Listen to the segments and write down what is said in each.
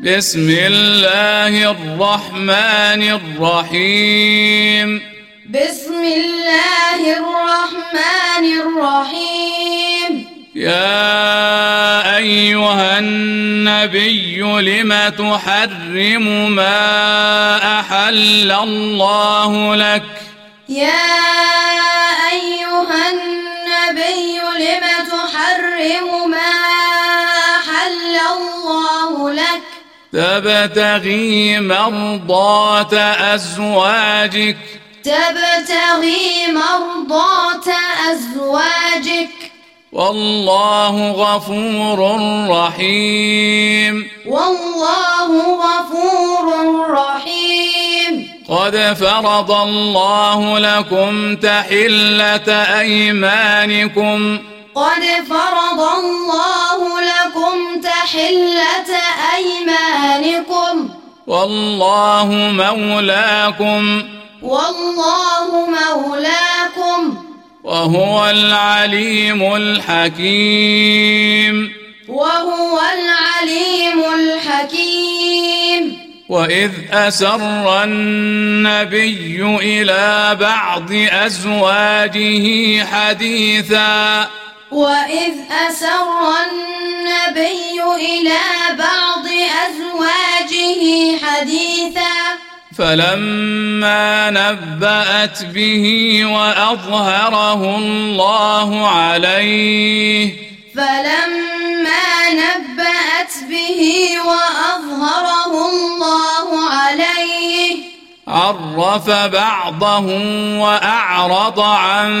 بسم الله الرحمن الرحيم. بسم الله الرحمن الرحيم. يا أيها النبي لم تحرم ما أحل الله لك؟ يا تبتغي مرضات أزواجك. تبتغي مرضات أزواجك. والله غفور رحيم. والله غفور رحيم. قد فرض الله لكم تحلة أيمانكم. قد فرض الله لكم تحلة أيمانكم. والله مولاكم. والله مولاكم. وهو العليم الحكيم. وهو العليم الحكيم. وإذ أسر النبي إلى بعض أزواجه حديثا. وإذ أسر النبي إلى بعض أزواجه حديثا فلما نبأت به وأظهره الله عليه فلما نبأت به وأظهره الله عليه عرف بعضه وأعرض عن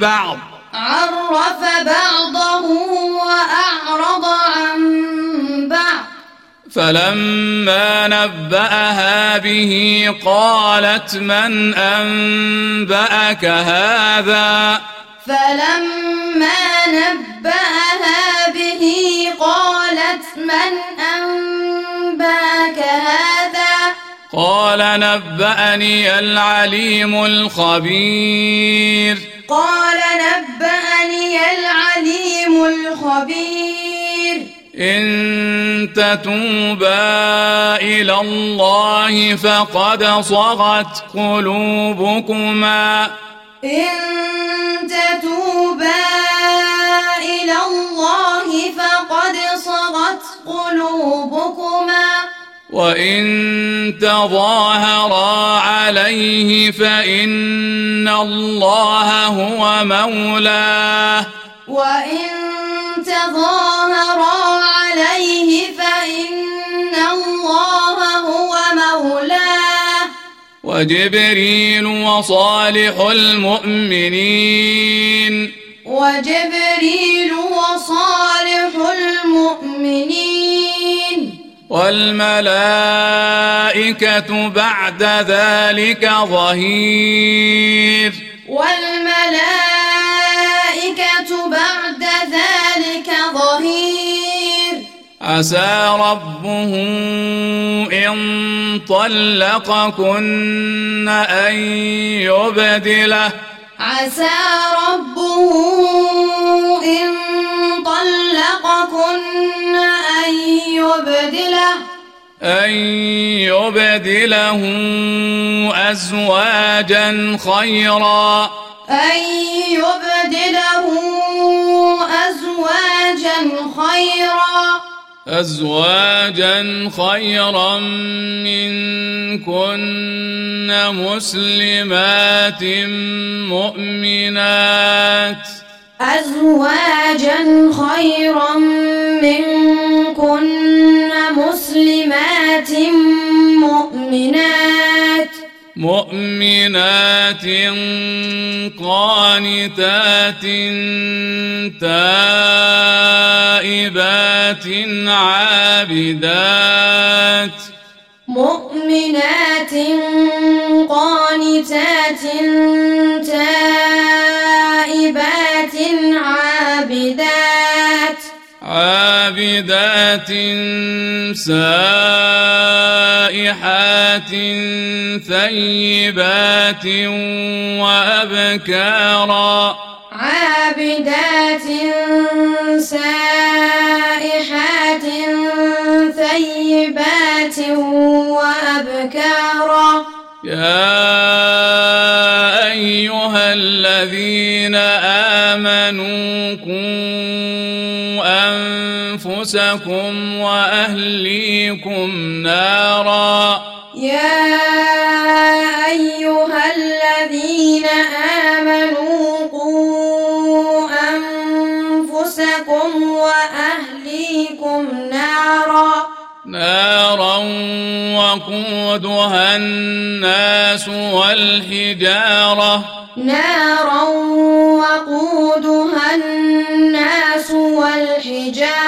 بعض عرف بعضه وأعرض عن بعض. فلما نبأها به قالت من أنبأك هذا؟ فلما نبأها به قالت من أنبأك هذا؟ قال نبأني العليم الخبير. قال نبأني الخبير إن تتوبا إلى الله فقد صغت قلوبكما. إن تتوبا إلى الله فقد صغت قلوبكما. وإن تظاهرا عليه فإن الله هو مولاه. وإن تظاهرا عليه فإن الله هو مولاه. وجبريل وصالح المؤمنين. وجبريل وصالح المؤمنين. والملائكة بعد ذلك ظهير. والملائكة عسى ربه إن طلقكن أن يبدله. عسى ربه إن طلقكن أن يبدله. أن يبدله أزواجا خيرا. أن يبدله أزواجا خيرا. أزواجا خيرا منكن مسلمات مؤمنات. أزواجا خيرا منكن مسلمات مؤمنات. مؤمنات قانتات تائبات عابدات مؤمنات قانتات تائبات عابدات عابدات كلمات ثيبات وأبكارا عابدات سائحات ثيبات وأبكارا يا أيها الذين آمنوا كونوا أنفسكم وأهليكم نارا. يا أيها الذين آمنوا قوا أنفسكم وأهليكم نارا. نارا وقودها الناس والحجارة. نارا وقودها الناس والحجارة.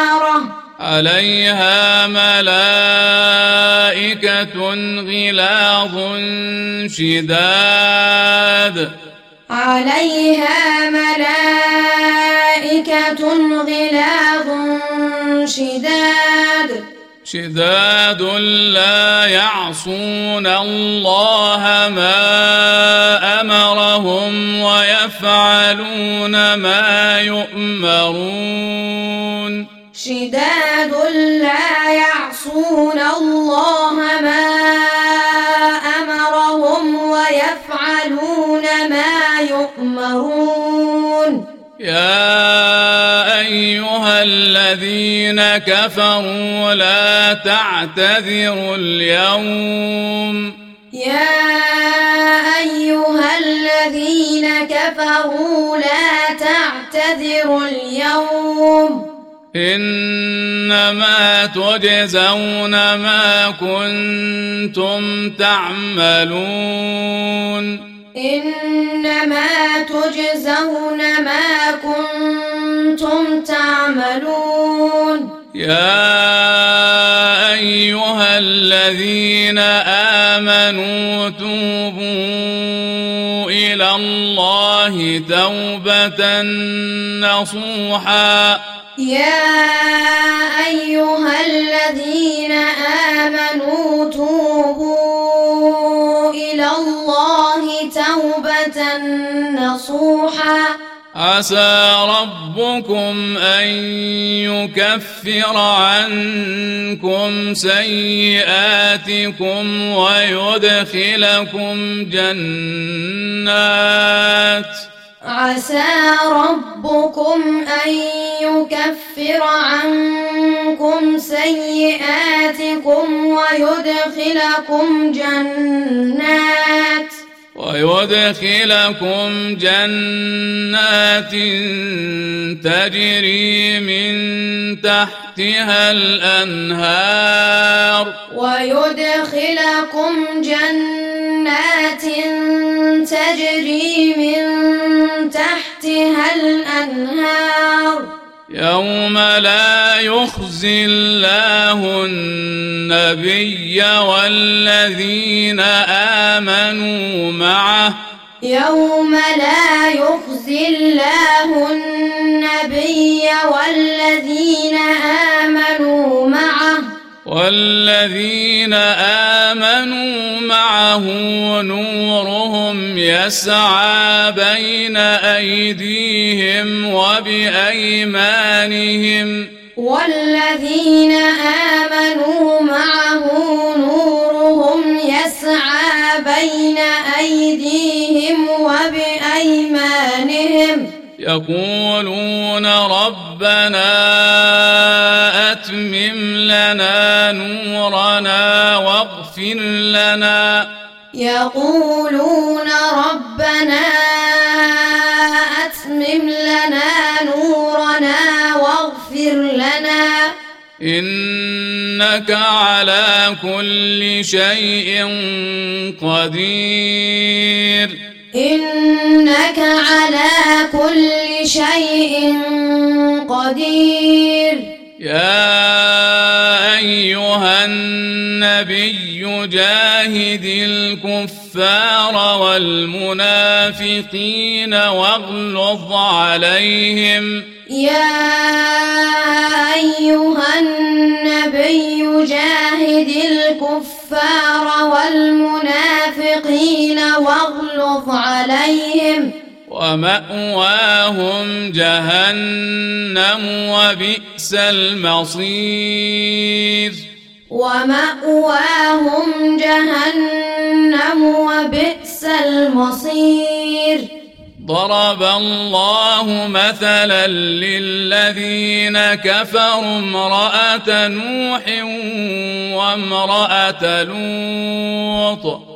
عليها ملائكة غلاظ شداد. عليها ملائكة غلاظ شداد. شداد لا يعصون الله ما أمرهم ويفعلون ما يؤمرون. الذين كفروا لا تعتذروا اليوم. يا أيها الذين كفروا لا تعتذروا اليوم. إنما تجزون ما كنتم تعملون. إنما تجزون ما كنتم تعملون. يا أيها الذين آمنوا توبوا إلى الله توبة نصوحا. يا أيها الذين آمنوا توبوا إلى الله توبة نصوحا. عسى ربكم أن يكفر عنكم سيئاتكم ويدخلكم جنات عسى ربكم أن يكفر عنكم سيئاتكم ويدخلكم جنات ويدخلكم جنات تجري من تحتها الأنهار. ويدخلكم جنات تجري من تحتها الأنهار. يوم لا يخزي الله النبي والذين آمنوا معه. يوم لا يخزي الله النبي والذين آمنوا معه. والذين آمنوا معه نورهم يسعى بين أيديهم وبأيمانهم. والذين آمنوا معه نورهم يسعى بين أيديهم وبأيمانهم. يقولون ربنا أتمم لنا نورنا واغفر لنا. يقولون ربنا أتمم لنا نورنا واغفر لنا. إنك على كل شيء قدير. إنك على كل شيء قدير. يا أيها النبي جاهد الكفار والمنافقين واغلظ عليهم. يا أيها النبي جاهد الكفار والمنافقين واغلظ عليهم. ومأواهم جهنم وبئس المصير. ومأواهم جهنم وبئس المصير. ضرب الله مثلا للذين كفروا امرأة نوح وامرأة لوط.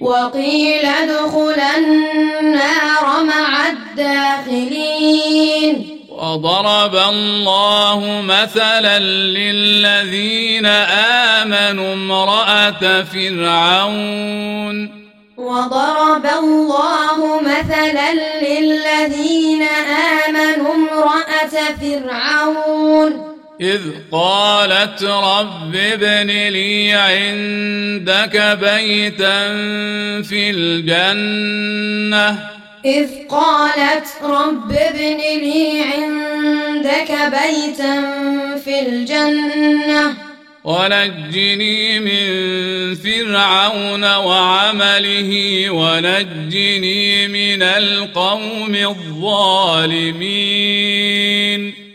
وقيل ادخلا النار مع الداخلين. وضرب الله مثلا للذين آمنوا امرأة فرعون. وضرب الله مثلا للذين آمنوا امرأة فرعون. إذ قالت رب ابن لي عندك بيتا في الجنة. إذ قالت رب ابن لي عندك بيتا في الجنة. ونجني من فرعون وعمله ونجني من القوم الظالمين.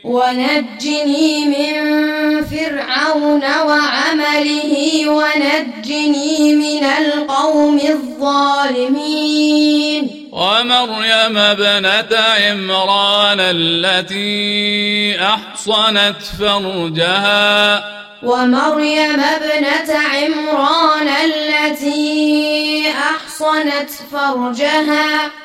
ونجني من فرعون وعمله ونجني من القوم الظالمين. ومريم ابنة عمران التي أحصنت فرجها. ومريم ابنة عمران التي أحصنت فرجها.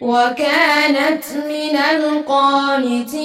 وكانت من القانتين.